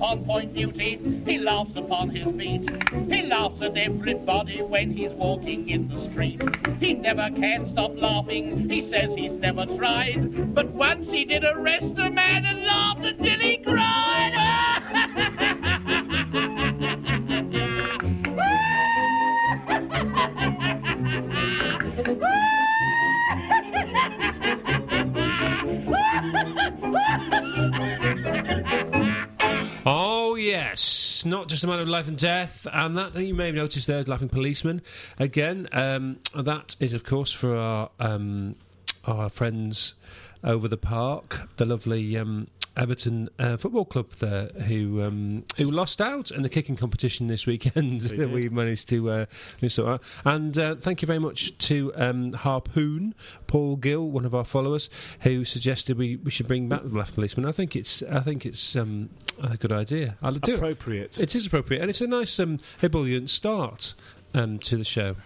on point duty. He laughs upon his beat. He laughs at everybody when he's walking in the street. He never can stop laughing. He says he's never tried. But once he did arrest a man and laughed until he cried. yes, not just a matter of life and death, and that you may have noticed there is laughing policeman again. Um, that is, of course, for our um, our friends over the park, the lovely um, Everton uh, Football Club there, who um, who lost out in the kicking competition this weekend. we managed to uh, sort out. And uh, thank you very much to um, Harpoon Paul Gill, one of our followers, who suggested we, we should bring back the Left Policeman. I think it's I think it's um, a good idea. I'll do it. Appropriate. It is appropriate, and it's a nice um, ebullient start um, to the show.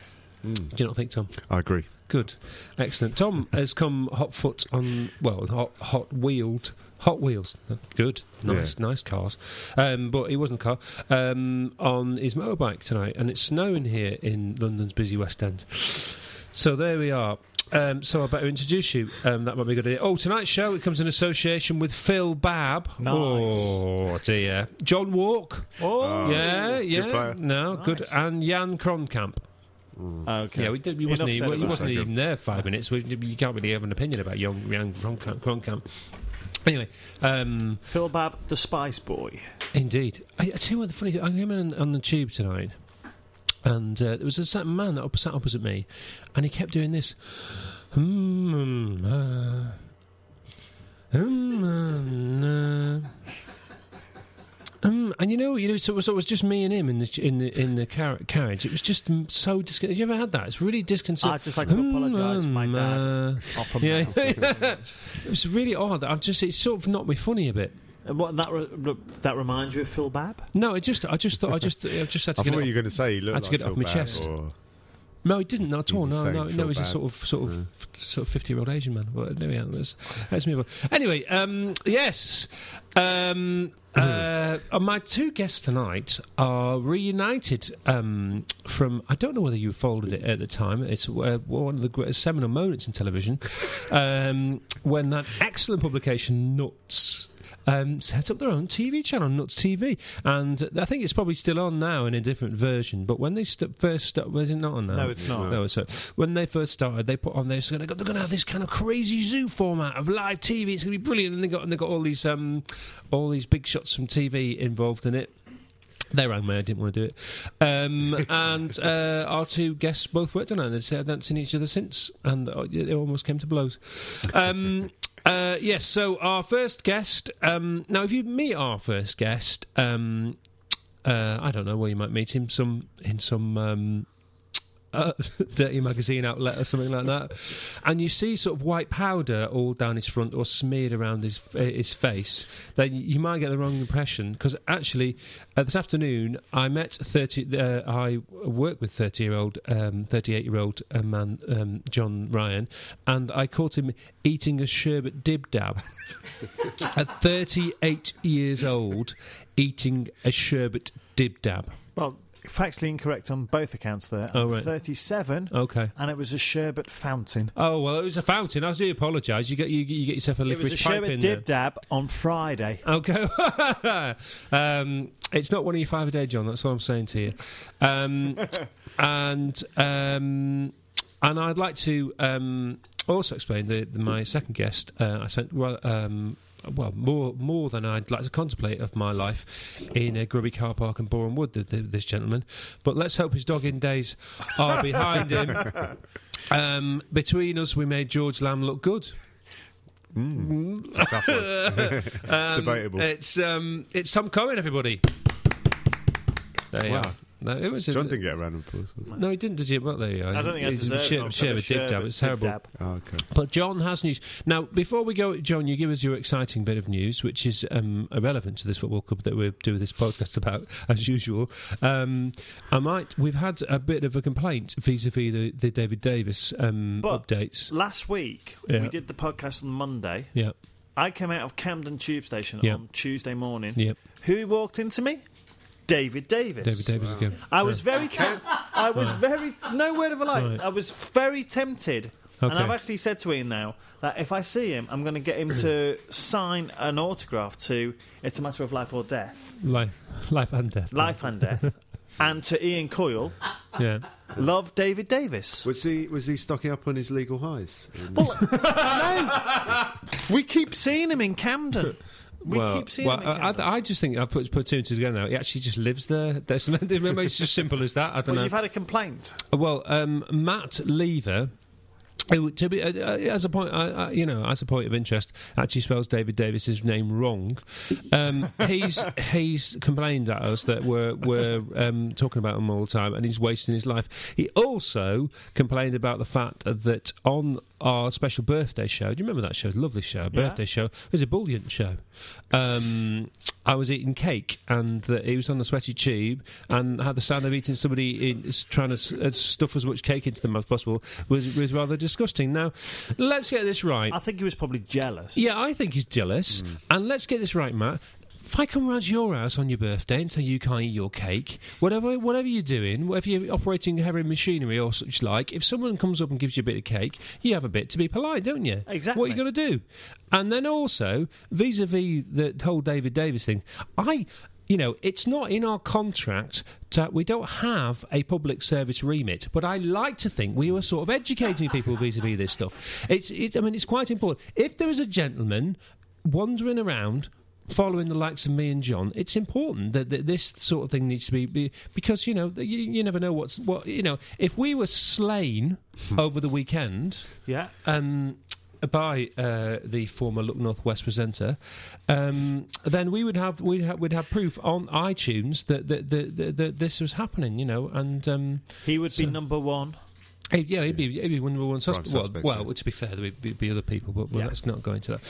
Do you not think, Tom? I agree. Good, excellent. Tom has come hot foot on well, hot hot wheeled. Hot Wheels, good, nice, nice cars. Um, but he wasn't a car um, on his motorbike tonight, and it's snowing here in London's busy West End. So there we are. Um, so I better introduce you. Um, that might be a good idea. Oh, tonight's show it comes in association with Phil Babb. Nice. Oh dear, John Walk. Oh, yeah, good yeah. player. No, good. And Jan Kromkamp. Okay. Yeah, we did, we wasn't, said even, he wasn't even there five minutes. We, you can't really have an opinion about young, young Kromkamp. Kromkamp. Anyway, um, Phil Babb, the Spice Boy. indeed. I, I tell you what, the funny thing, I came in on the tube tonight, and uh, there was a certain man that up, sat opposite me, and he kept doing this. Hmm, uh, hmm, uh, um, and you know, you know, so it, was, so it was just me and him in the in the in the car- carriage. It was just so disconcerting. Have you ever had that? It's really disconcerting. I'd just like to apologise for my dad. uh, Off from yeah, now. it was really odd. I've just it sort of knocked me funny a bit. And what, that, re- re- that reminds you of Phil Babb? No, it just I just thought I just I just had to I get thought it. you were going to say you look had to like get it off Phil my Babb chest. Or, No, it didn't at all. No, no, no. He's a sort of sort of Yeah. sort of fifty year old Asian man. But there we are. Let's, let's move on. Anyway, um, yes. Um, uh, my two guests tonight are reunited um, from. I don't know whether you followed it at the time. It's uh, one of the greatest seminal moments in television um, when that excellent publication Nuts um, set up their own TV channel, Nuts TV, and I think it's probably still on now in a different version. But when they st- first started, was it not on now? No, it's not. No, so when they first started, they put on so they're going to have this kind of crazy zoo format of live TV. It's going to be brilliant, and they got and they got all these um, all these big shots from TV involved in it. They rang me. I didn't want to do it. Um, and uh, our two guests both worked on it. and They said they hadn't seen each other since, and it almost came to blows. Um, uh, yes. So our first guest. Um, now, if you meet our first guest, um, uh, I don't know where you might meet him. Some in some. Um, uh, dirty magazine outlet or something like that, and you see sort of white powder all down his front or smeared around his uh, his face, then you might get the wrong impression. Because actually, uh, this afternoon I met thirty. Uh, I work with thirty year old, um, thirty eight year old uh, man um, John Ryan, and I caught him eating a sherbet dib dab at thirty eight years old, eating a sherbet dib dab. Well, factually incorrect on both accounts there. Oh, right. 37, Okay. and it was a sherbet fountain. Oh well, it was a fountain. I do apologise. You get you, you get yourself a It was a sherbet dib dab on Friday. Okay. um, it's not one of your five a day, John. That's what I'm saying to you. Um, and um, and I'd like to um, also explain that my second guest. Uh, I sent well. Um, well, more more than I'd like to contemplate of my life in a grubby car park in Boreham Wood. th th this gentleman, but let's hope his dogging days are behind him. Um, between us, we made George Lamb look good. It's a tough one. Um, Debatable. It's um, it's Tom Cohen, everybody. There you Wow. Are. No, it was. a- John didn't get a round of applause. no, he didn't. Did he? Well, there you go. I don't think I deserve share, one for share a dib dab. It's terrible. dab. Oh, okay. But John has news. Now, before we go, John, you give us your exciting bit of news, which is um, irrelevant to this football club that we're doing this podcast about, as usual. Um, I might. We've had a bit of a complaint vis-a-vis the, the David Davis um, But- updates. Last week, Yeah. we did the podcast on Monday, Yeah. I came out of Camden Tube Station Yeah. on Tuesday morning. Yep. Who walked into me? David Davis. David Davis again. I was very tempted. I was very no word of a lie. Right. I was very tempted, and I've actually said to Ian now that if I see him, I'm going to get him to sign an autograph to "It's a Matter of Life or Death," Life, life and death. life and death, and to Ian Coyle, Yeah. love David Davis. Was he was he stocking up on his legal highs? Well, no, we keep seeing him in Camden. We well, keep seeing well, I, I, just think I put put two and two together now. He actually just lives there. That's, maybe it's just simple as that. I don't well, know. you've had a complaint. Well, um, Matt Lever. who, to be uh, uh, as a point, uh, uh, you know, as a point of interest, actually spells David Davis's name wrong. Um, he's he's complained at us that we're we're um, talking about him all the time, and he's wasting his life. He also complained about the fact that on our special birthday show, do you remember that show? Lovely show, birthday show. It was a brilliant show. Um, I was eating cake, and the, he was on the sweaty tube, and had the sound of eating somebody in, trying to uh, stuff as much cake into them as possible was was rather disgusting. Now, let's get this right. I think he was probably jealous. Yeah, I think he's jealous. And let's get this right, Matt. If I come round to your house on your birthday and tell you can't eat your cake, whatever whatever you're doing, whether you're operating heavy machinery or such like, if someone comes up and gives you a bit of cake, you have a bit to be polite, don't you? Exactly. What are you got to do. And then also, vis-a-vis the whole David Davis thing, I you know, it's not in our contract that we don't have a public service remit, but I like to think we were sort of educating people vis-a-vis this stuff. It's, it, I mean, it's quite important. If there is a gentleman wandering around following the likes of me and John, it's important that, that this sort of thing needs to be, be because you know you, you never know what's what you know. If we were slain over the weekend, Yeah. um, by uh, the former Look Northwest presenter, um, then we would have we'd have, we'd have proof on iTunes that that, that, that, that this was happening, you know, and. Um, He would be number one. yeah, he'd be, he'd be number one Prime suspect. Well, suspect, well, yeah. to be fair, there would be, be other people, but well, Yeah. let's not go into that.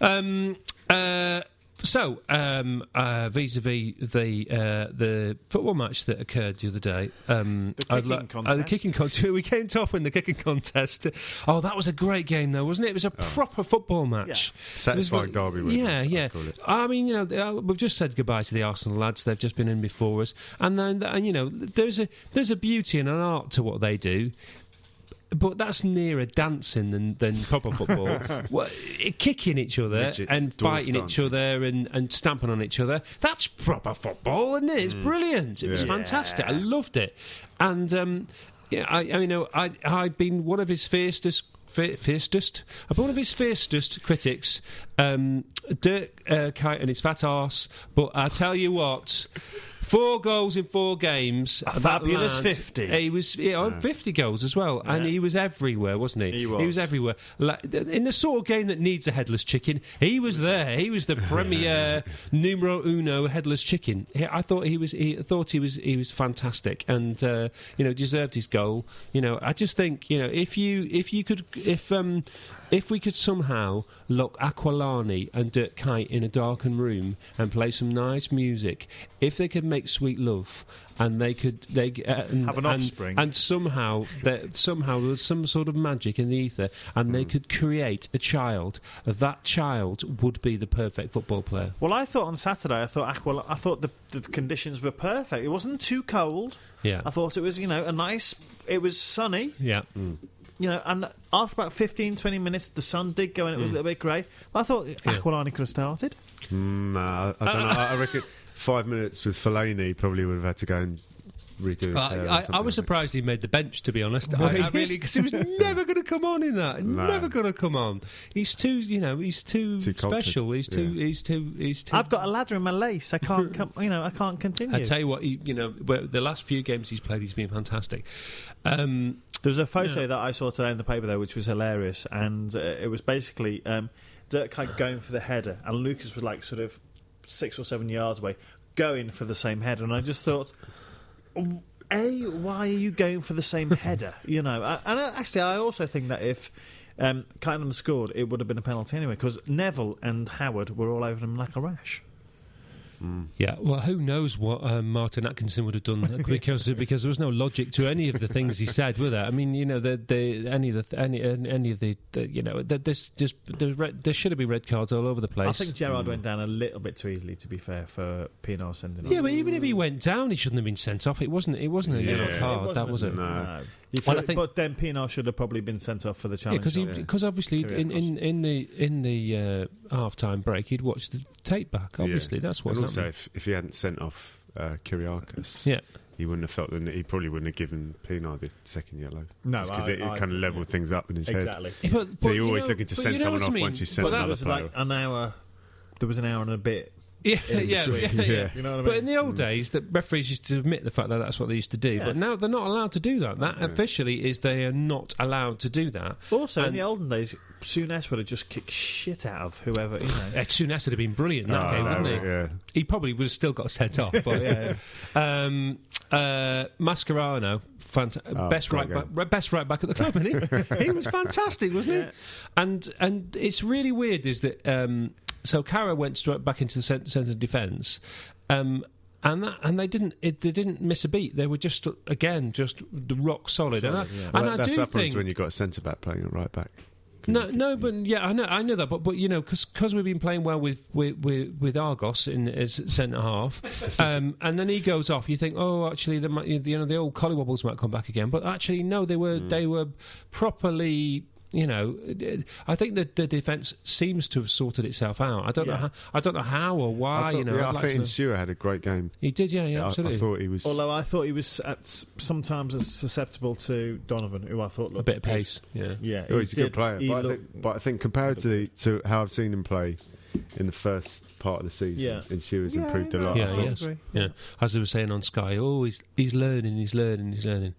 Um, uh, so, um, uh, vis-a-vis the uh, the football match that occurred the other day, um, The kicking li- uh, the contest. kicking contest. We came top in the kicking contest. Oh, that was a great game, though, wasn't it? It was a proper football match. Satisfying was derby win, Yeah, yeah. it. I mean, you know, we've just said goodbye to the Arsenal lads. They've just been in before us, and then and you know, there's a there's a beauty and an art to what they do. But that's nearer dancing than, than proper football. well, kicking each other Midgets, and fighting each other and, and stamping on each other. That's proper football, isn't it? It's brilliant. It was Mm. Yeah. fantastic. I loved it. And um, yeah, I, I mean, know, I I'd been one of his fiercest fiercest. I've been one of his fiercest critics, um, Dirk uh, Kuyt and his fat ass. But I tell you what, four goals in four games. A fabulous lad, 50. He was yeah, on 50 goals as well, and he was everywhere, wasn't he? He was. everywhere. Like, in the sort of game that needs a headless chicken, he was there. He was the premier numero uno headless chicken. I thought he was. He thought he was. He was fantastic, and uh, you know deserved his goal. You know, I just think you know if you if you could if um if we could somehow lock Aquilani and Dirk Kuyt in a darkened room and play some nice music, if they could make sweet love and they could they uh, and, Have an offspring. and somehow there somehow there was some sort of magic in the ether and they could create a child that child would be the perfect football player Well, I thought on Saturday, I thought Aquila, I thought the, the conditions were perfect. It wasn't too cold. yeah I thought it was, you know, a nice. It was sunny, yeah you know, and after about 15, 20 minutes, the sun did go and it was a little bit grey. I thought Aquilani could have started. Mm, nah, I, I don't know. I, I reckon five minutes with Fellaini probably would have had to go and redo his Well, hair. I, I, I was think. surprised he made the bench. To be honest, I, I really because he was never going to come on in that. No. Never going to come on. He's too, you know, he's too, Too cultured, special. He's too, yeah. he's too, he's too. I've got a ladder in my lace. I can't, come, you know, I can't continue. I tell you what, he, you know, where- the last few games he's played, he's been fantastic. Um, There was a photo Yeah. that I saw today in the paper though, which was hilarious, and uh, it was basically um, Dirk Kuyt going for the header, and Lucas was like sort of six or seven yards away, going for the same header, and I just thought. "W- A, why are you going for the same header? You know, I, and I, actually, I also think that if um, Kynan scored, it would have been a penalty anyway because Neville and Howard were all over him like a rash. Yeah, well, who knows what um, Martin Atkinson would have done because because there was no logic to any of the things he said, were there? I mean, you know, the, the any of the any any of the, the you know, the, this just the red, there should have been red cards all over the place. I think Gerrard went down a little bit too easily. To be fair, for Pienaar sending off. yeah, but even if he went down, he shouldn't have been sent off. It wasn't. It wasn't a Yeah. yellow It card. wasn't that was a- it. No. He Well, felt- think- but then Pienaar should have probably been sent off for the challenge. because on- because obviously in, in, in the in the uh, half time break he'd watched the tape back. Obviously, Yeah. that's what. and also, happening. if, if he hadn't sent off uh, Kyrgiakos, Yeah, he wouldn't have felt that he probably wouldn't have given Pienaar the second yellow. No, because I- it, I- kind of leveled things up in his head. exactly. Yeah, So you're always know- looking to send you know someone off mean? once you send But that another was player. like an hour. There was an hour and a bit. Yeah, in yeah, between. yeah, yeah. Yeah. You know what I mean? But in the old days, the referees used to admit the fact that that's what they used to do. Yeah. But now they're not allowed to do that. That officially is they are not allowed to do that. also, in the olden days, Souness would have just kicked shit out of whoever. You know. Souness would have been brilliant in that Oh, game, no, wouldn't he? yeah. He probably would have still got sent off. But yeah, Um, uh, Mascherano, fant- Oh, best right back, best right back at the club, isn't he? he was fantastic, wasn't Yeah. he? And and it's really weird is that um, so Carra went straight back into the centre of defence. Um, and that, and they didn't it, they didn't miss a beat. They were just again just the rock solid. and I, yeah. and Well, I that's do what happens think when you've got a centre back playing at right back. no, no, but yeah, I know, I know that, but but you know, because we've been playing well with with, with, with Argos in as centre half, um, and then he goes off. You think, oh, actually, the might, you know the old collywobbles might come back again, but actually, no, they were Hmm. they were properly. You know, I think that the defence seems to have sorted itself out. I don't know how. I don't know how or why. I thought, you know, yeah, I'd I like think to. Insua had a great game. he did. Yeah, yeah, I- I, absolutely. thought he was. Although I thought he was at, sometimes as susceptible to Donovan, who I thought looked a bit of good. pace. Yeah. Yeah, oh, he he's a good player. he But I, think, but I think compared to, the, to how I've seen him play in the first part of the season, Yeah. Insua's Yeah, improved a lot. Yeah, I yes. agree. Yeah, as they were saying on Sky, oh, he's he's learning, he's learning, he's learning.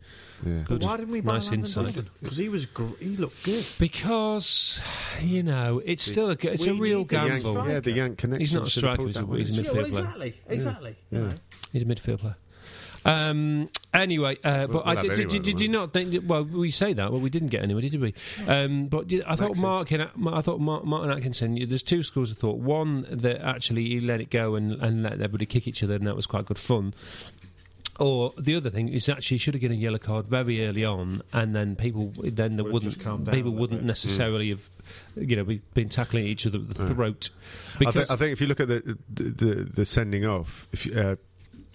Yeah. Good. Why didn't we buy nice Landon insight. Because he was, gr- he looked good. Because you know it's still a g- it's a real need gamble. striker. Yeah, the Yank connection. He's not a striker, pulled he's a- that one he's a midfield Yeah, well, player. exactly, exactly. you Yeah. know. He's a midfield player. Um, anyway, uh, but We'll I did, did, anyone did, did you not think? Well, we say that, but we didn't get anybody, did we? Um, but did, I thought Maxi. Mark, I thought Mark, Martin Atkinson. There's two schools of thought. One that actually he let it go and, and let everybody kick each other, and that was quite good fun. Or the other thing is actually he should have given a yellow card very early on, and then people then there Would have wouldn't just calmed down people wouldn't bit. necessarily have you know be, been tackling each other at the Mm. throat I, because think, I think if you look at the the, the, the sending off, if you, uh,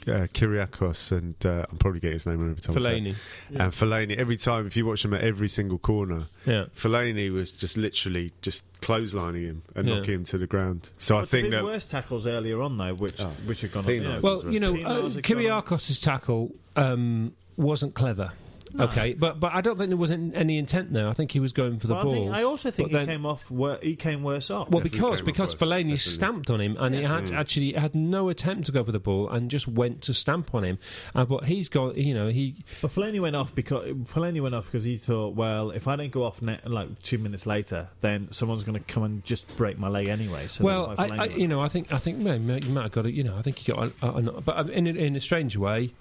uh, Kyrgiakos and uh, I'm probably getting his name wrong every time. I say it. Fellaini, and Fellaini. Every time, if you watch him at every single corner, yeah. Fellaini was just literally just clotheslining him and Yeah. knocking him to the ground. So I think the big that worse tackles earlier on though, which Oh. which had gone Pienaar's on. was Well, you know, rest. uh, Pienaar's had gone on. Kyrgiakos' tackle um, wasn't clever. Okay, but but I don't think there was an- any intent there. I think he was going for the But I, ball. think, I also think he then- came off. Wor- he came worse off. well, because came because worse, Fellaini definitely. stamped on him, and he had Mm. actually had no attempt to go for the ball, and just went to stamp on him. Uh, but he's got, you know, he But Fellaini went off because Fellaini went off because he thought, well, if I don't go off net, like two minutes later, then someone's going to come and just break my leg anyway. So well, that's why I, I, you know, I think I think you might you might have got it. You know, I think he got, a, a, a, but uh, in in a strange way.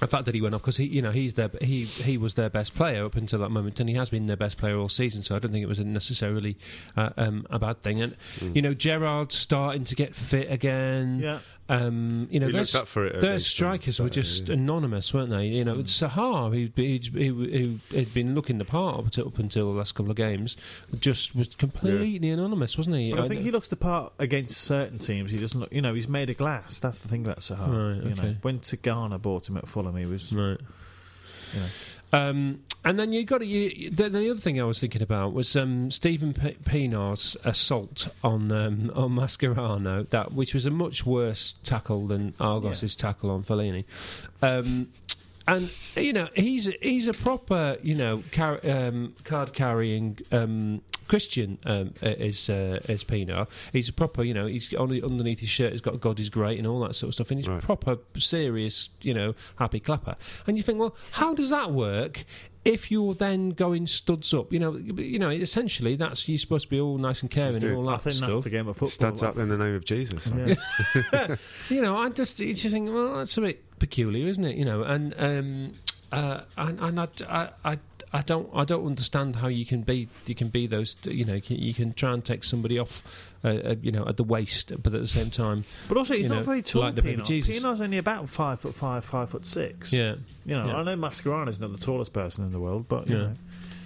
The fact that he went off because he, you know, he's their he he was their best player up until that moment, and he has been their best player all season. So I don't think it was necessarily uh, um, a bad thing. And Mm. you know, Gerrard's starting to get fit again. yeah, Um, you know, he their, up for it. their strikers were just yeah. anonymous, weren't they? You know, Saha, who who who had been looking the part up until, up until the last couple of games, just was completely anonymous, wasn't he? but I think he looks the part against certain teams. He doesn't look. You know, he's made of glass. That's the thing about Saha. Right, You know, okay. when Tigana bought him at Fulham, he was. Right. You know. Um, and then you got to, you, the, the other thing I was thinking about was um, Steven P- Pienaar's assault on um, on Mascherano, that which was a much worse tackle than Argos's tackle on Fellaini. And you know he's he's a proper you know car- um, card carrying um, Christian um, uh, is uh, is Pienaar. He's a proper you know he's only underneath his shirt. He's got God is great and all that sort of stuff. And he's Right. proper serious you know happy clapper. And you think well how does that work? If you're then going studs up, you know, you know, essentially that's you're supposed to be all nice and caring Let's and do it. all I that think that's stuff. the game of football. Studs up in the name of Jesus. Yeah. you know, I just you just think, well, that's a bit peculiar, isn't it? You know, and um, uh, and, and I, I, I, I don't I don't understand how you can be you can be those you know you can, you can try and take somebody off uh, uh, you know at the waist, but at the same time But also, he's not know, very tall, like Pienaar. Only about five foot five, five foot six. yeah You know, Yeah. I know Mascherano's not the tallest person in the world, but you Yeah. know.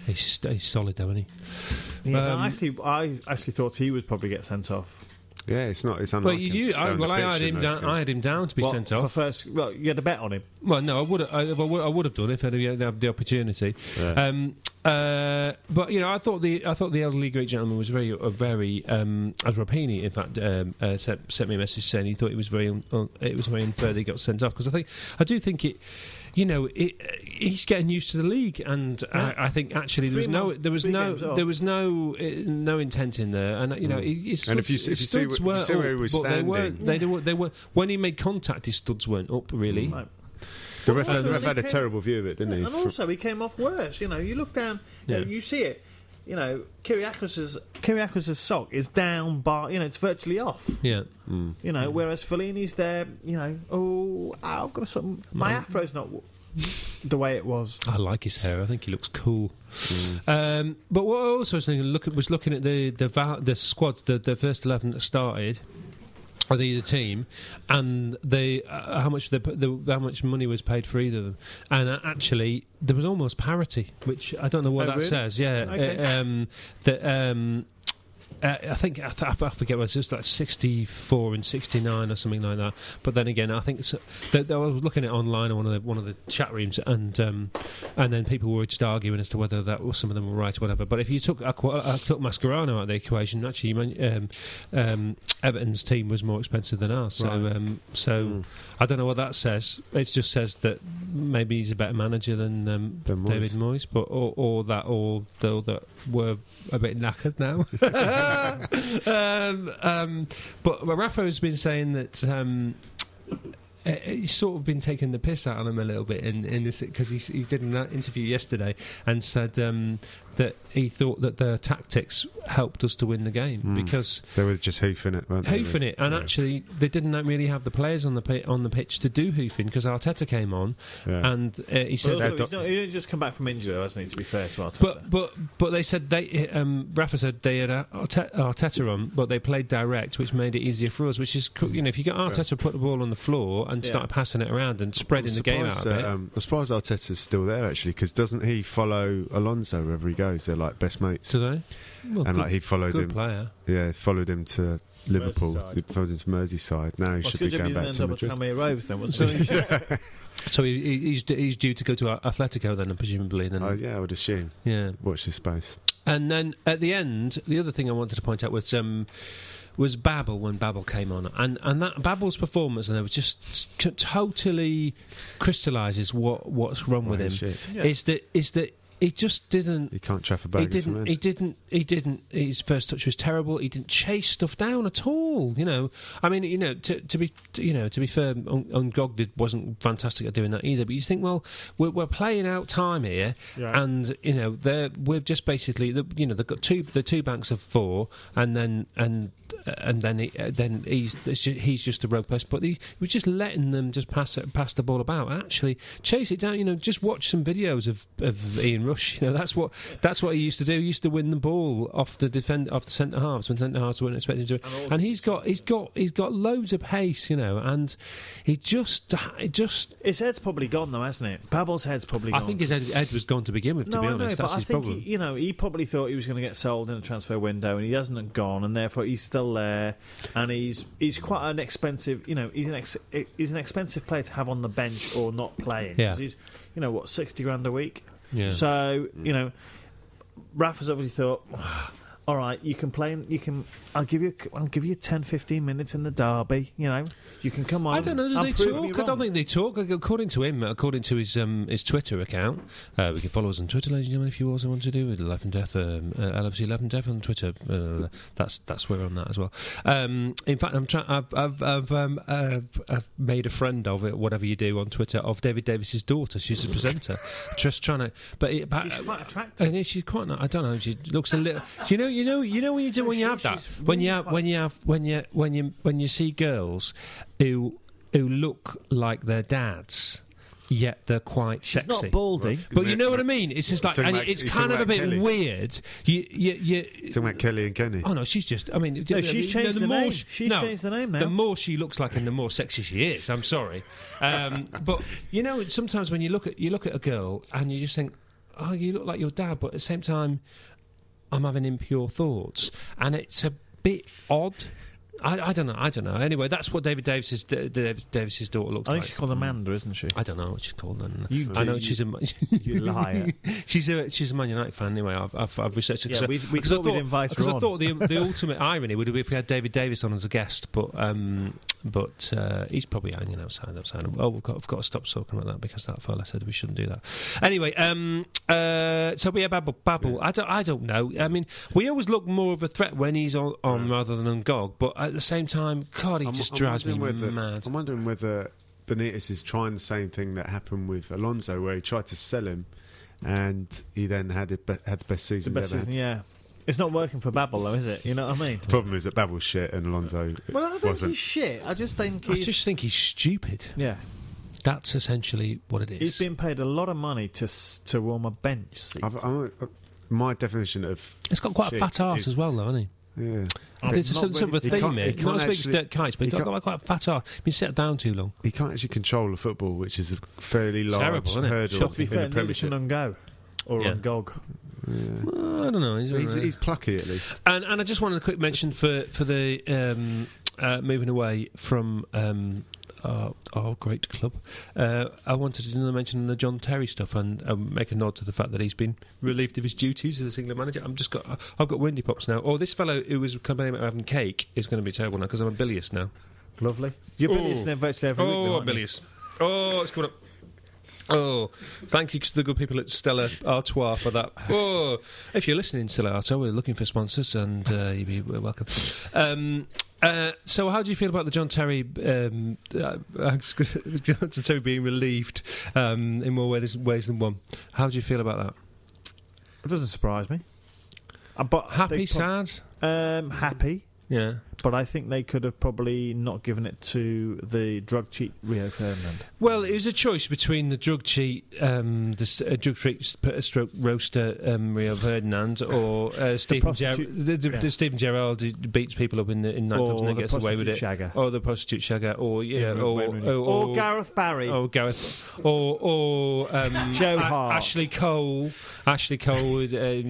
he's he's solid though, isn't he? He Um, actually, I actually thought he would probably get sent off. Yeah, it's not. It's unlike Well, him you, to you stay I, on the well, I pitch had in him those down. games. I had him down to be Well, sent for off. first. Well, you had a bet on him. Well, no, I would I, I would I would have done if I'd had the opportunity. Yeah. Um, uh, but you know, I thought the I thought the elderly great gentleman was very uh, very um, as Rapini in fact um, uh, sent, sent me a message saying he thought it was very un, un, it was very unfair that he got sent off because I think I do think it. You know, it, uh, he's getting used to the league, and Yeah. I, I think actually there was no, there was three no, games off. there was no, uh, no intent in there, and uh, you know, Mm. his studs, And if you s- if you see studs if you see where he was but they weren't. standing- They, were, they were when he made contact, his studs weren't up really. Like, the ref, Also, the ref had a came- terrible view of it, didn't he? and also, he came off worse. You know, you look down, you, know, Yeah. you see it. You know, Kyrgiakos's Kyrgiakos's sock is down, bar. You know, it's virtually off. Yeah. Mm. You know, whereas Fellaini's there. You know, oh, I've got something. My No. afro's not w- the way it was. I like his hair. I think he looks cool. Um, but what I also was thinking, look at, was looking at the the, va- the squad, the, the first eleven that started, the, the team, and the uh, how much the, the how much money was paid for either of them, and uh, actually there was almost parity, which I don't know what Oh, that really? says. Yeah, Okay. uh, um, that. Um, uh, I think I, th- I forget what it's just like sixty-four and sixty-nine or something like that. But then again, I think that that I was looking at online on one of the one of the chat rooms, and um, and then people were just arguing as to whether that was some of them were right or whatever. But if you took Aqua, uh, took Mascherano out of the equation, actually, um, um, Everton's team was more expensive than ours. So Right. um, so Mm. I don't know what that says. It just says that maybe he's a better manager than um, Than David Moyes, but or, or that or the, that were a bit knackered now. um, um, but Rafa has been saying that. Um, uh, he's sort of been taking the piss out of him a little bit in, in this because he, he did an interview yesterday and said um, that he thought that the tactics helped us to win the game Mm. because They were just hoofing it, weren't they? hoofing it, and Yeah. actually they didn't really have the players on the pi- on the pitch to do hoofing because Arteta came on Yeah. and uh, he But said. also, he's not, he didn't just come back from injury, hasn't he? To be fair to Arteta. But but but they said they um, Rafa said they had uh, Arte- Arteta on, but they played direct, which made it easier for us. Which is you know if you get Arteta put the ball on the floor and Yeah. start passing it around and spreading the game out surprised a that, bit. Um, I'm surprised Arteta's still there actually, because doesn't he follow Alonso wherever he goes? They're like best mates, today, well, and good, like he followed good him. player. Yeah, followed him to Liverpool. Merseyside. He followed him to Merseyside. Now he well, should be going back to end up at Madrid. Tammy then, So, so he, he- he's he's due to go to Atletico then, presumably. Then Oh, yeah, I would assume. yeah. Watch this space. And then at the end, the other thing I wanted to point out was um, was Babel when Babel came on, and and that Babel's performance, and it was just c- totally crystallises what what's wrong with him. shit. Yeah. Is that is that he just didn't. He can't trap a He bag of didn't. He didn't. He didn't. His first touch was terrible. He didn't chase stuff down at all. You know. I mean, you know, to, to be, to, you know, to be fair, Un- Ngog did wasn't fantastic at doing that either. But you think, well, we're, we're playing out time here, Yeah. and you know, they're we're just basically, the, you know, they've got two the two banks of four, and then and and then he, uh, then he's he's just a rogue person. But he, he was just letting them just pass it, pass the ball about. Actually, chase it down. You know, just watch some videos of, of Ian Rush. You know, that's what that's what he used to do. He used to win the ball off the defend off the centre halves when centre halves weren't expected to. And And he's got he's got he's got loads of pace. You know, and he just he just. His head's probably gone though, hasn't it? Babel's head's probably I think his head, head was gone to begin with. To no, be I honest, know, that's but I his think problem. he, you know he probably thought he was going to get sold in a transfer window, and he hasn't gone, and therefore he's still there, and he's he's quite an expensive, you know, he's an ex, he's an expensive player to have on the bench or not playing. Yeah. he's you know what sixty grand a week. yeah. So you know, Rafa's obviously thought, all right, you can play, you can. I'll give you, I'll give you 10, 15 minutes in the derby. You know, you can come on. I don't know. Do they talk? I don't think they talk. According to him, according to his um, his Twitter account, uh, we can follow us on Twitter, ladies and gentlemen, if you also want to do it. Eleven Death, um, uh, LFC Eleven Death on Twitter. Uh, that's that's where on that as well. Um, in fact, I'm trying. I've I've, I've, um, uh, I've made a friend of it, whatever you do on Twitter, of David Davis's daughter. She's a presenter. Just trying to, but, it, but She's quite attractive. and she's quite. I don't know. She looks a little. You know. You know. You know when you do when you have that. When you have when you have when you when you when you see girls who who look like their dads. yet they're quite He's sexy. not baldy. but you know what I mean? It's just like, Talking and about- it's you're kind of talking a bit Kelly? weird. You, you, you, Talking about Kelly and Kenny. Oh no, she's just. I mean, No, she's changed the more name. she- She's no, changed the name now. The more she looks like, and the more sexy she is. I'm sorry, um, but you know, sometimes when you look at you look at a girl and you just think, oh, you look like your dad, but at the same time, I'm having impure thoughts, and it's a bit odd. I, I don't know. I don't know. Anyway, that's what David Davis's David Davis's daughter looks like. I think like. she's called Amanda, isn't she? I don't know what she's called. Then. You I do, know you- she's a You liar. she's a she's a Man United fan anyway. I've I've, I've researched it. Yeah, we- we because I thought we'd invite her because I thought the the ultimate irony would be if we had David Davis on as a guest, but um, but uh, he's probably hanging outside outside. Oh, we've got we've got to stop talking about that because that fella said we shouldn't do that. Anyway, um, uh, so we have Babel. Babel. I don't I don't know. I mean, we always look more of a threat when he's on, on rather than Ngog, but at the same time, God, he I'm- just I'm drives me wondering whether, mad. I'm wondering whether Benitez is trying the same thing that happened with Alonso, where he tried to sell him, and he then had it be- had the best season. The season. best ever season, had. yeah. It's not working for Babel, though, is it? You know what I mean? The problem is that Babel's shit and Alonso Well, I think wasn't. he's shit. I just think I he's. just think he's stupid. yeah. That's essentially what it is. He's been paid a lot of money to to warm a bench seat. I've, I'm, my definition of It's got quite a fat ass as well, though, hasn't he? Yeah, I'm There's not some sort of a really- He thing can't- there. he Not can't as big as actually- Dirk Kuyts, but he he's got, can't- quite a fat arse. Been set down too long. he can't actually control the football, which is a fairly large Terrible, isn't it? hurdle Shocking. to be in fair, the neither Premiership. can on go or Yeah. Ngog. Yeah. Well, I don't know. He's, But He's, alright. he's plucky at least. and and I just wanted a quick mention for for the um, uh, moving away from. Um, our, our great club. Uh, I wanted to mention the John Terry stuff and um, make a nod to the fact that he's been relieved of his duties as a England manager. I'm just got, I've got windy pops now. Oh, this fellow who was complaining about having cake is going to be terrible now because I'm a bilious now. Lovely. You're Oh. bilious then virtually every week. though, Oh, aren't you? bilious. Oh, it's coming up. Oh, thank you to the good people at Stella Artois for that. Oh, if you're listening, Stella Artois, we're looking for sponsors, and uh, you'd be welcome. Um, uh, so, how do you feel about the John Terry, um, uh, John Terry being relieved um, in more ways, ways than one? How do you feel about that? It doesn't surprise me. Uh, but Happy, prob- sad? Um, happy. Yeah. But I think they could have probably not given it to the drug cheat Rio Ferdinand. Well, it was a choice between the drug cheat, um, the uh, drug cheat stroke roaster um, Rio Ferdinand, or uh, Steven Ger- the, the, yeah. the Steven Gerrard beats people up in the in nightclubs and then gets away with it, shagger. or the prostitute shagger, or yeah, Yeah, or, or, or, Or Gareth Barry. or Gareth, or or um, Joe Hart. Ashley Cole, Ashley Cole. uh, you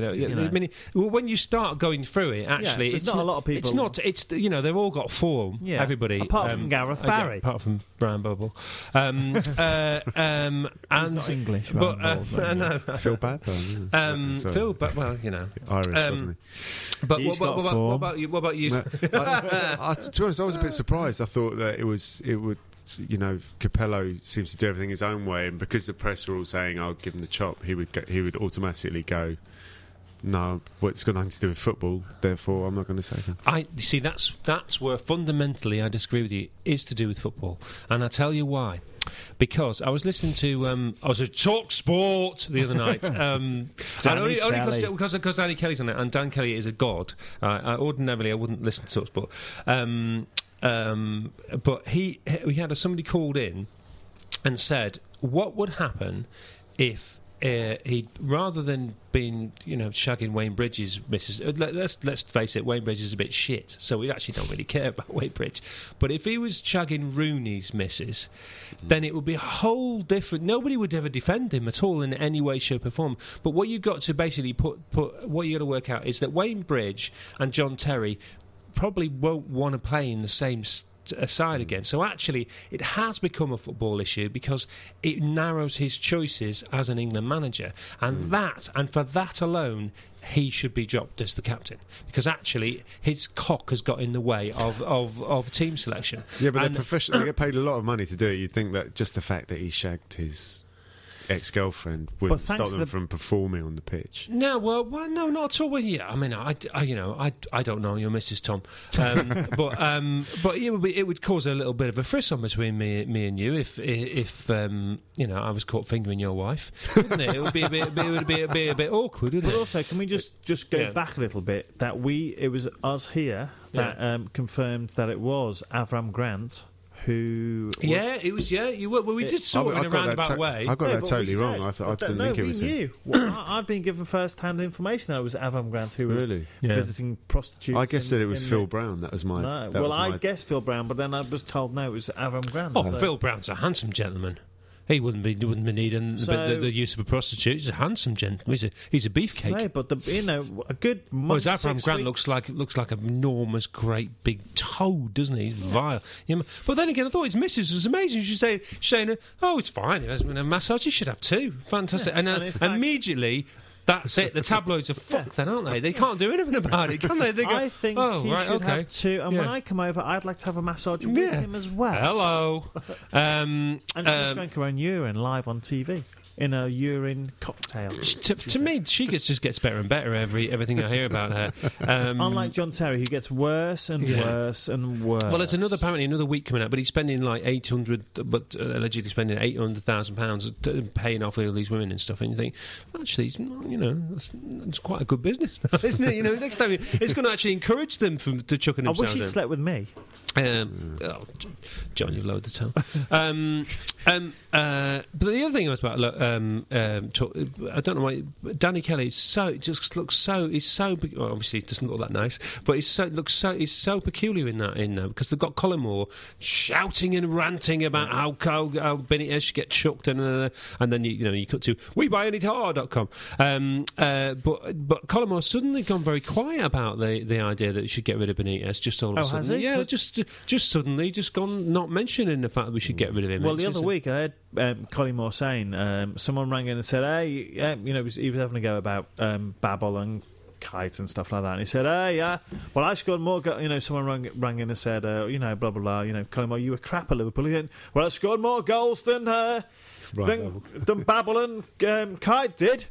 know, You know. I mean, when you start going through it, actually, there's it's not a lot of It's people- not. It's you know they've all got form. Yeah, everybody apart from um, Gareth uh, yeah, Barry. apart from Brian Bubble. Um, uh, um, and not English, but Brian uh, Bubble's not I know. Feel bad Um, Sorry. Phil, but well, you know. Irish, um, wasn't But He's what, what, got what, about, form. what about you? What about you? he? No, I, I, to be honest, I was a bit surprised. I thought that it was it would. You know, Capello seems to do everything his own way, and because the press were all saying, "I'll give him the chop," he would get, he would automatically go, "No, well, it's got nothing to do with football. Therefore, I'm not going to say him." I you see that's that's where fundamentally I disagree with you is to do with football, and I tell you why. Because I was listening to um, I was at Talk Sport the other night, um, and only only Kelly. because because Danny Kelly's on it, and Dan Kelly is a god. Uh, I, ordinarily, I wouldn't listen to Talk Sport, um, um, but he we had somebody called in and said, "What would happen if uh, he, rather than being, you know, shagging Wayne Bridges' missus? uh, Let, let's let's face it, Wayne Bridges is a bit shit, so we actually don't really care about Wayne Bridge. But if he was shagging Rooney's missus, then it would be a whole different. Nobody would ever defend him at all in any way, shape, or form. But what you've got to basically put put what you got to work out is that Wayne Bridge and John Terry probably won't want to play in the same s- aside hmm. again. So actually, it has become a football issue because it narrows his choices as an England manager, and hmm. that, and for that alone. He should be dropped as the captain because actually his cock has got in the way of, of, of team selection. Yeah, but And- they're professional. they get paid a lot of money to do it. You'd think that just the fact that he shagged his ex-girlfriend wouldn't thanks stop them the- from performing on the pitch. No, well, well, no, not at all. Well, yeah, I mean, I, I, you know, I, I don't know your Mrs. Tom, um, but, um, but it would, be, it would cause a little bit of a frisson between me, me and you if, if, um, you know, I was caught fingering your wife, wouldn't it? It would be a bit, it would be a bit, a bit awkward, wouldn't But it? also, can we just just go Yeah. back a little bit? That we it was us here that um, confirmed that it was Avram Grant who. Yeah, it was. Yeah, you were. Well, we just saw it in I a got that roundabout to- way. I got No, that but totally wrong. said- I, th- I didn't no, think it we was him. knew. I- I'd been given first-hand information that it was Avram Grant who was Really? Yeah. visiting prostitutes. I guess in- that it was in Phil the- Brown. That was my. No, that well, was I my- guessed Phil Brown, but then I was told no, it was Avram Grant. Oh, so- Phil Brown's a handsome gentleman. He wouldn't be wouldn't be needing the- So- the, the use of a prostitute. He's a handsome gent. He's a he's a beefcake. No, but the you know a good month. Avram six Grant weeks- looks like looks like an enormous, great big toad, doesn't he? He's vile. You know, but then again, I thought his missus was amazing. She's saying, saying, "Oh, it's fine. He hasn't been a massage. He should have two. Fantastic." Yeah, and uh, and fact- immediately. That's it. The tabloids are fucked then, aren't they? They can't do anything about it, can they? They go, I think oh, he right, should okay. have two. And when I come over, I'd like to have a massage with him as well. Hello. Um, And she's um, drank her own urine live on TV in a urine cocktail. to, to me, she gets just gets better and better every everything I hear about her. Um, Unlike John Terry, who gets worse and Yeah. worse and worse. well, there's another apparently another week coming out, but he's spending like eight hundred, but uh, allegedly spending eight hundred thousand pounds paying off all these women and stuff. And you think, actually, it's you know, that's, that's quite a good business, isn't it? You know, next time it's going to actually encourage them from to chucking I wish he'd slept with me. Um, oh, John, you've lowered the tone. um, um, uh, but the other thing I was about, look, um, um, talk, I don't know why Danny Kelly is so it just looks so he's so well, obviously it doesn't look that nice, but he's so looks so he's so peculiar in that in there because they've got Collymore shouting and ranting about how how, how Benitez should get chucked and uh, and then you, you know you cut to webuyanycar.com. Um, uh, but but Collymore suddenly gone very quiet about the the idea that he should get rid of Benitez just all of Oh, a sudden. has he? Yeah, just just suddenly just gone not mentioning the fact that we should get rid of him. Well, the other week I heard um, Collymore saying um, someone rang in and said, "Hey, you know, he was, he was having a go about um, Babel and Kuyts and stuff like that." And he said, "Hey, yeah, well, I scored more. Go-, you know, someone rang, rang in and said, uh, you know, blah blah blah. You know, Collymore, you were crap at Liverpool. He well, I scored more goals than uh, Right, than, than Babel and um, Kuyt did."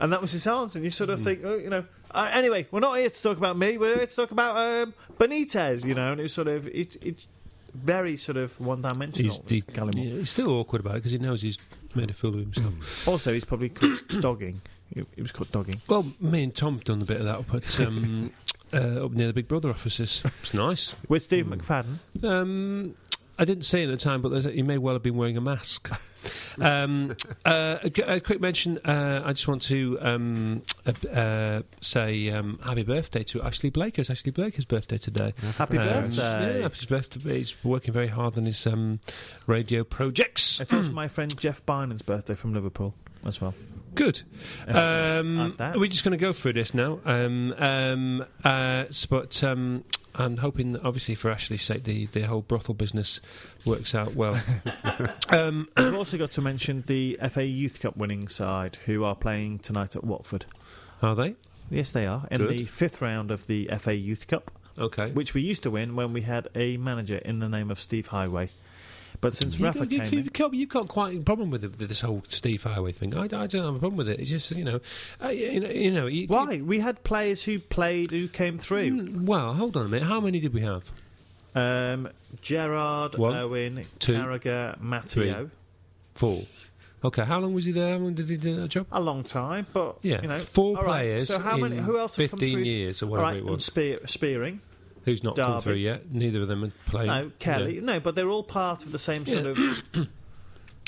And that was his answer. And you sort of think, oh, you know. Uh, anyway, we're not here to talk about me. We're here to talk about um, Benitez. You know, and it's sort of it, it's very sort of one-dimensional. He's, he, this Collymore. yeah, he's still awkward about it because he knows he's made a fool of himself. Also, he's probably caught dogging. He, he was caught dogging. Well, me and Tom done a bit of that up at um, uh, up near the Big Brother offices. It's nice. With Steve McFadden. Um, I didn't see it at the time, but there's a, he may well have been wearing a mask. um, uh, a, g- a quick mention. Uh, I just want to um, uh, uh, say um, happy birthday to Ashley Blake. It's Ashley Blake's birthday today. Happy Um, birthday. Yeah, happy birthday. He's working very hard on his um, radio projects. It's also my friend Jeff Bynum's birthday from Liverpool as well. Good. Um, we're just going to go through this now. Um, um, uh, s- but um, I'm hoping, that obviously, for Ashley's sake, the, the whole brothel business works out well. um, We've also got to mention the FA Youth Cup winning side who are playing tonight at Watford. are they? Yes, they are. In Good. the fifth round of the FA Youth Cup, Okay. which we used to win when we had a manager in the name of Steve Heighway. But since you, Rafa you, came you, in, you've got- you've got quite a problem with the, this whole Steve Heighway thing. I, I don't have a problem with it. It's just you know, uh, you know, you know you- why? We had players who played who came through. Mm, Well, hold on a minute. How many did we have? Um, Gerrard, One, Owen, two, Carragher, Matteo. Four. Okay. How long was he there? How long did he do that job? A long time, but Yeah, you know, four all right, players So how many? Who else have come 15 years or All whatever right, it and was. Spear, Spearing. Who's not come through yet? Neither of them are playing. No, Kelly. No, but they're all part of the same sort Yeah. of.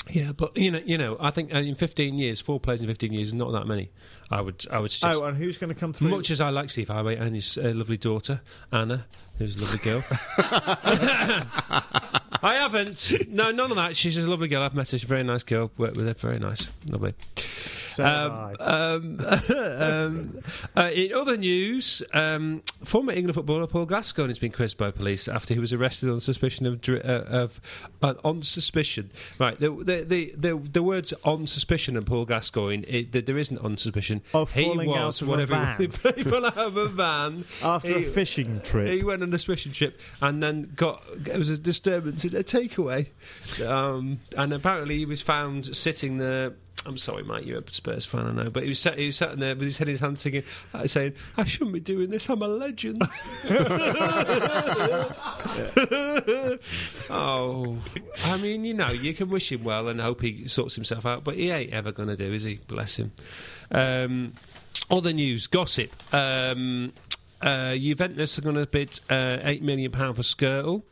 Yeah, but you know, you know, I think uh, in 15 years, four players in 15 years is not that many. I would, I would suggest. Oh, and who's going to come through? Much as I like Steve Heighway and his uh, lovely daughter Anna, who's a lovely girl. I haven't. No, none of that. She's just a lovely girl. I've met her. She's a very nice girl. Worked with her. Very nice. Lovely. So Um, um, um, uh, in other news, um, former England footballer Paul Gascoigne has been quizzed by police after he was arrested on suspicion of dri- uh, of uh, on suspicion. Right, the the, the the the words on suspicion and Paul Gascoigne, it, that there isn't on suspicion. Of he falling was out of a whatever van. people out of a van After a fishing trip. He went on a fishing trip and then got it was a disturbance in a takeaway, um, and apparently he was found sitting there. I'm sorry, mate, you're a Spurs fan, I know, but he was sat, he was sat there with his head in his hand, singing, uh, saying, "I shouldn't be doing this. I'm a legend." oh, I mean, you know, you can wish him well and hope he sorts himself out, but he ain't ever going to do, is he? Bless him. Um, other news, gossip. Um, uh, Juventus are going to bid uh, eight million pound for Skrtel.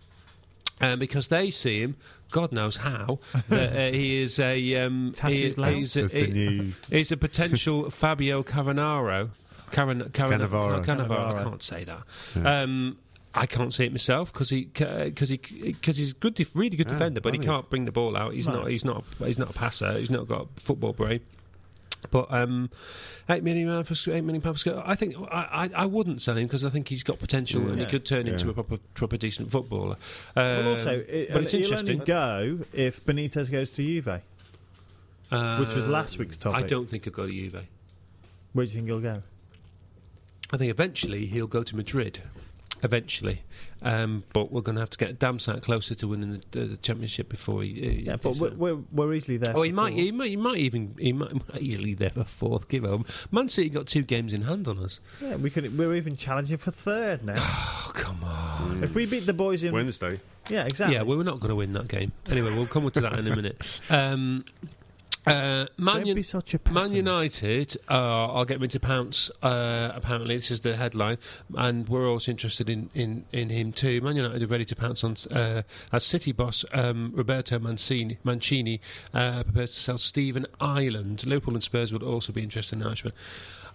Um, because they see him, God knows how, that uh, he is a um, Tattooed he- louse? he's, a, That's the he- new. he's a potential Fabio Cannavaro. Caran, Caran, Cannavaro. Cannavaro. I can't say that. Yeah. Um, I can't see it myself because he because he because he's good, def- really good Yeah, defender, but he brilliant. can't bring the ball out. He's No. not he's not he's not a passer. He's not got a football brain. But um, eight million pound for eight million pound for Sc- I think I, I, I wouldn't sell him because I think he's got potential and he could turn into a proper proper decent footballer. Well, Um, also, it, but it's he'll only go if Benitez goes to Juve. which was last week's topic. I don't think he'll go to Juve. Where do you think he'll go? I think eventually he'll go to Madrid. Eventually, um, but we're going to have to get a damn sight closer to winning the, the championship before he. Uh, Yeah, but we're, we're, we're easily there. Oh, for he might, he might, he might even, he might, might easily there for fourth. Give him. Man City got two games in hand on us. Yeah, we could. We're even challenging for third now. Oh come on! if we beat the boys in, Wednesday. yeah, exactly. Yeah, well, we're not going to win that game. Anyway, we'll come to that in a minute. Um, uh, Man, Don't Un- be such a Man. United uh, are getting to pounce. Uh, apparently, this is the headline, and we're also interested in, in, in him too. Man United are ready to pounce on uh, as City boss um, Roberto Mancini, Mancini uh, prepares to sell Stephen Ireland. Liverpool and Spurs would also be interested in the Irishman.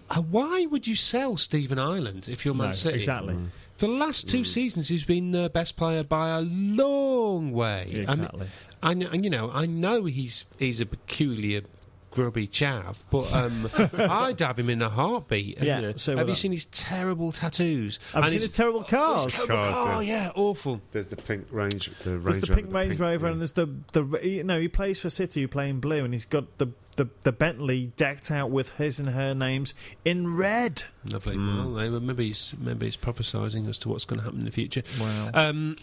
Uh, why would you sell Stephen Ireland if you're Man No, City? exactly. For the last two seasons, he's been the best player by a long way. I mean, Exactly. I kn- and you know, I know he's he's a peculiar, grubby chav, but um, I'd have him in a heartbeat. and, Yeah, you know, so have you I. seen his terrible tattoos? I've And seen his- his terrible cars. his terrible Cars, car, yeah. yeah, awful. There's the pink range. The There's Range the pink Rover, Range Rover, and there's the the you know he plays for City, playing blue, and he's got the the, the Bentley decked out with his and her names in red. Lovely. Mm. Well, maybe he's maybe he's prophesying as to what's going to happen in the future. Wow. Um,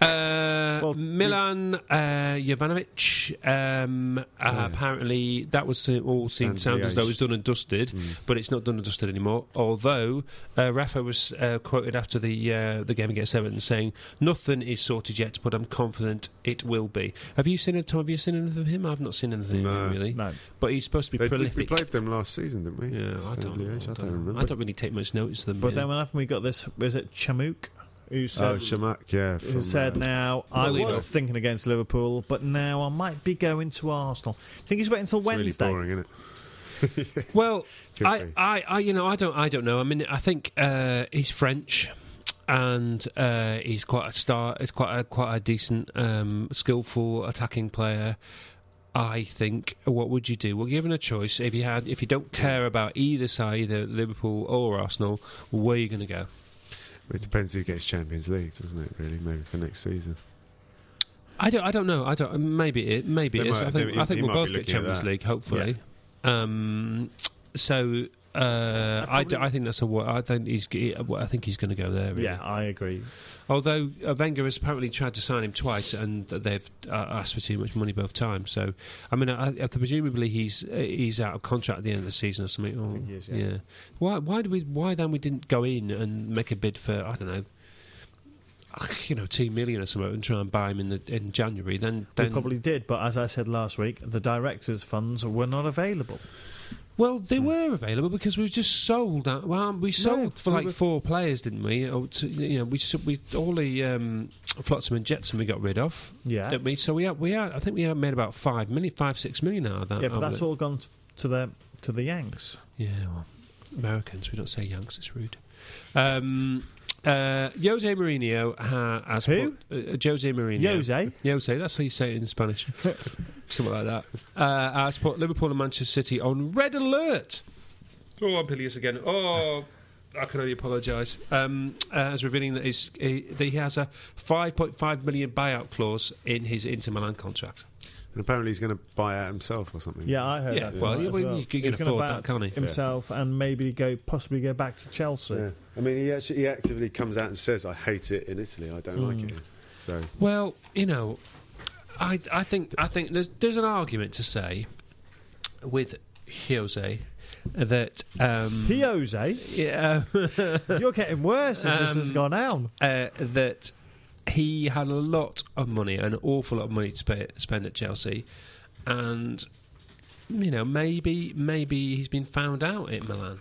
uh, Well, Milan uh, Jovanovic. Um, uh, yeah. Apparently, that was uh, all seemed sound as though it was done and dusted, Mm. but it's not done and dusted anymore. Although uh, Rafa was uh, quoted after the uh, the game against Everton saying, "Nothing is sorted yet, but I'm confident it will be." Have you seen it? Tom? Have you seen anything of him? I've not seen anything of No. him really. no, But he's supposed to be They, we played them last season, didn't we? yeah, I don't, Liège, know, I don't remember. I don't really take much notice of them. but yeah. then when after we got this, was it Chamakh who said oh, Chamakh, yeah. who said uh, now I was Liverpool. thinking against Liverpool, but now I might be going to Arsenal. I think he's waiting until it's really Wednesday. boring, isn't it? Well, I. I, I, you know, I don't, I don't know. I mean, I think uh, he's French, and uh, he's quite a star. He's quite a quite a decent, um, skillful attacking player. I think. What would you do? Well, given a choice, if you had, if you don't care about either side, either Liverpool or Arsenal, where are you going to go? It depends who gets Champions League, doesn't it? Really, maybe for next season. I don't. I don't know. I don't. Maybe it. Maybe it is. might- I think. they- I think we'll both get Champions. League. Hopefully. Um. So. Uh, I, d- I think that's a. wo- I think he's. he- I think he's going to go there. Really. Yeah, I agree. Although uh, Wenger has apparently tried to sign him twice, and they've uh, asked for too much money both times. So, I mean, I, I, presumably he's uh, he's out of contract at the end of the season or something. Or, think he is, yeah. Why? Why do we? Why then we didn't go in and make a bid for? I don't know. You know, two million or something, and try and buy him in the in January. Then, We then probably did, but as I said last week, the directors' funds were not available. Well, they were available because we just sold. That, well, we sold for like were- four players, didn't we? Or to, you know, we we all the um, Flotsam and Jetsam we got rid of, Yeah, didn't we? So we had, we had, I think we had made about five million, five six million out of that. yeah, but that's it. all gone to the to the Yanks. Yeah, well, Americans, we don't say Yanks. It's rude. Um, uh, Jose Mourinho ha, has Who? put, uh, Jose Mourinho. Jose, Jose, that's how you say it in Spanish. Something like that. Uh, has put Liverpool and Manchester City on red alert. Oh, I'm piteous again. Oh, I can only apologise. Um, uh, as revealing that, he's, he, that he has a 5.5 million buyout clause in his Inter Milan contract. And apparently he's going to buy out himself or something. yeah, I heard Yeah, that. well, tonight well, well. you can He's gonna afford that, can't he? Himself and maybe go possibly go back to Chelsea. Yeah. I mean, he actually he actively comes out and says, "I hate it in Italy. I don't like Mm. it." So Well, you know, I, I think I think there's there's an argument to say with Jose that um, Jose, yeah, you're getting worse as this has Um, gone on. uh, that he had a lot of money, an awful lot of money to pay, spend at Chelsea, and you know maybe maybe he's been found out at Milan.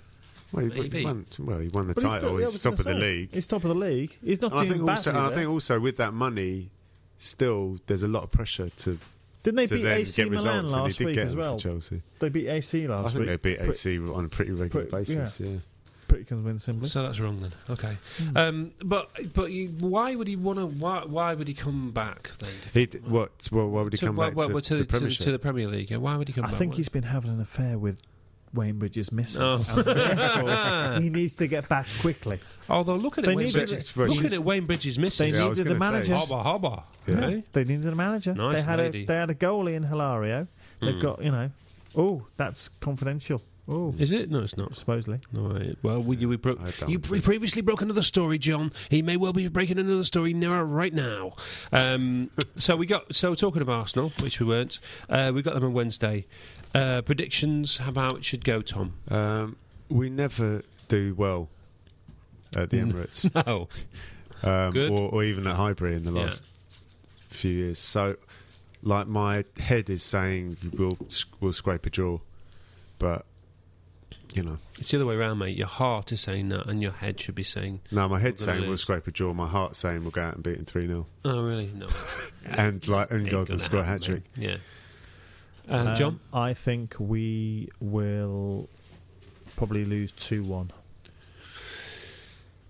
well, he, he won. Well, he won the But he's title. still- He's top gonna of the league. He's top of the league. He's not And I doing think also, badly and I think also with that money, still, there's a lot of pressure to, Didn't they to beat then AC get Milan results, and last did week get as well? Chelsea. They beat AC I last think week. they beat Pre- AC on a pretty regular pretty- basis. Yeah. Pretty convincingly. So that's wrong then. Okay, Hmm. um, but but you, why would he want to? Why, why would he come back then? He d- what? Well, why would he to, come why- back why- to, to, the the, to, the, to the Premier League? Yeah, Why would he come I back? I think Why- he's been having an affair with Wayne Bridges' missus. Oh. he needs to get back quickly. Although look at They it, Wayne Bridges, to- Well, look at it, Wayne Bridges missing. They Yeah, needed a gonna manager. Hobba hobba. Yeah. eh? They needed a manager. Nice they had lady. a they had a goalie in Hilario. They've Mm. got you know. Oh, that's confidential. Oh, Is it? No, it's not. supposedly. No, right. Well, we, we broke. You pre- previously broke another story, John. He may well be breaking another story now, right now. Um, so we got. So talking of Arsenal, which we weren't, uh, we got them on Wednesday. Uh, predictions? How about it should go, Tom? Um, we never do well at the. Emirates, No. um, Good. or, or even at Highbury in the Yeah. last few years. So, like, my head is saying we'll we'll scrape a draw, but you know, It's the other way around, mate. Your heart is saying that, and your head should be saying, no, my head's We're gonna saying we'll scrape a draw. My heart's saying we'll go out and beat them three 0 "Oh, really? No." and like Ain't Ungard will score a hat trick. Yeah. Uh, Um, John. I think we will probably lose two one.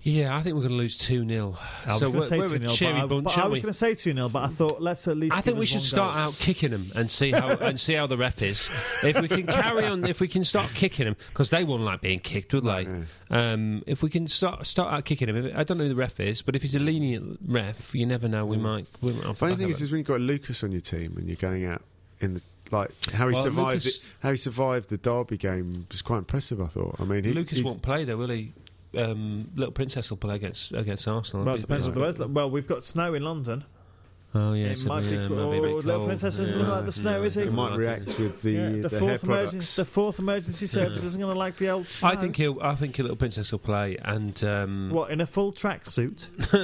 Yeah, I think we're going to lose two 0 I was So going we're, to say two a 0 cheery but I, bunch, but I was going to say two 0 but I thought let's at least. I think we should start goal. out kicking them and see how and see how the ref is. If we can carry on, if we can start kicking them, because they wouldn't like being kicked, would they? Yeah. Um, if we can start start out kicking him, I don't know who the ref is, but if he's a lenient ref, you never know. We might. We might Funny I'll thing have is, a- is when you've got Lucas on your team and you're going out in the like how he Well, survived Lucas- it, how he survived the Derby game was quite impressive. I thought. I mean, he, Lucas won't play there, will he? Um, Little Princess will play against against Arsenal. Well, It'd it be a depends on the weather. Well, we've got snow in London. Oh yeah, it so, might be. yeah, oh, might be a bit Little. Princess isn't Yeah. going to like the snow, is he? He Yeah, might might react with the, yeah, the, the, hair fourth products. emergency, the fourth emergency service isn't going to like the old snow. I think he'll. I think Little Princess will play, and um, What in a full track suit?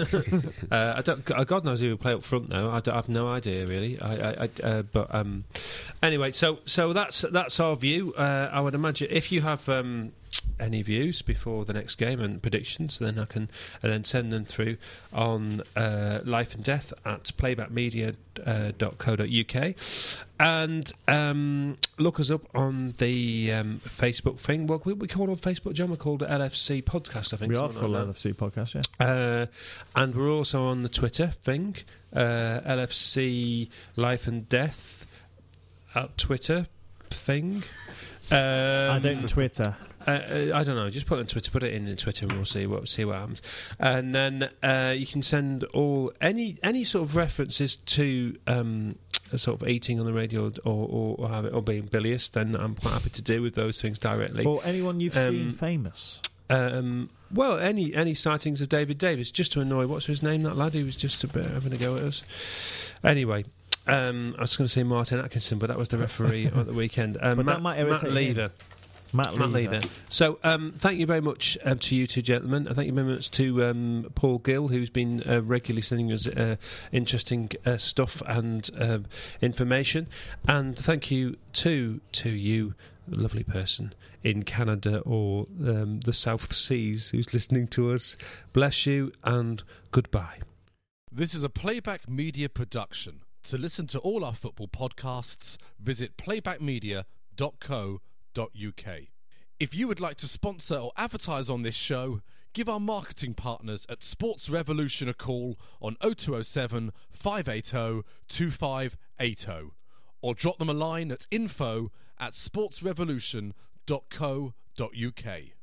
Uh, I don't. uh, God knows who will play up front though. I, don't- I've no idea really. I, I, I uh, but um, anyway, so so that's that's our view. Uh, I would imagine if you have um, any views before the next game and predictions, then I can and then send them through on uh, life and death at playbackmedia.co.uk and um, look us up on the um, Facebook thing. What we, we call on Facebook, John. We're called LFC Podcast. I think We are called like. LFC podcast, yeah. Uh, and we're also on the Twitter thing, uh, LFC Life and Death at Twitter thing. Um, I don't Twitter. Uh, uh, I don't know. Just put it on Twitter. Put it in, in Twitter, and we'll see what see what happens. And then uh, you can send all any any sort of references to um, sort of eating on the radio or or, or, have it, or being bilious. Then I'm quite happy to deal with those things directly. Or anyone you've Um, seen famous. Um, well, any any sightings of David Davis, just to annoy. What's his name? That lad who was just a bit having a go at us. Anyway, um, I was going to say Martin Atkinson, but that was the referee at the weekend. Um, But that Matt, might Matt irritate him. Lever. Matt, Matt Lever. Lever. So, um, thank you very much um, to you two gentlemen. And thank you very much to um, Paul Gill, who's been uh, regularly sending us uh, interesting uh, stuff and um, information. And thank you to to you, lovely person in Canada or um, the South Seas, who's listening to us. Bless you and goodbye. This is a Playback Media production. To listen to all our football podcasts, visit playbackmedia.co.uk. If you would like to sponsor or advertise on this show, give our marketing partners at Sports Revolution a call on 0207 580 2580 or drop them a line at info at sportsrevolution.co.uk.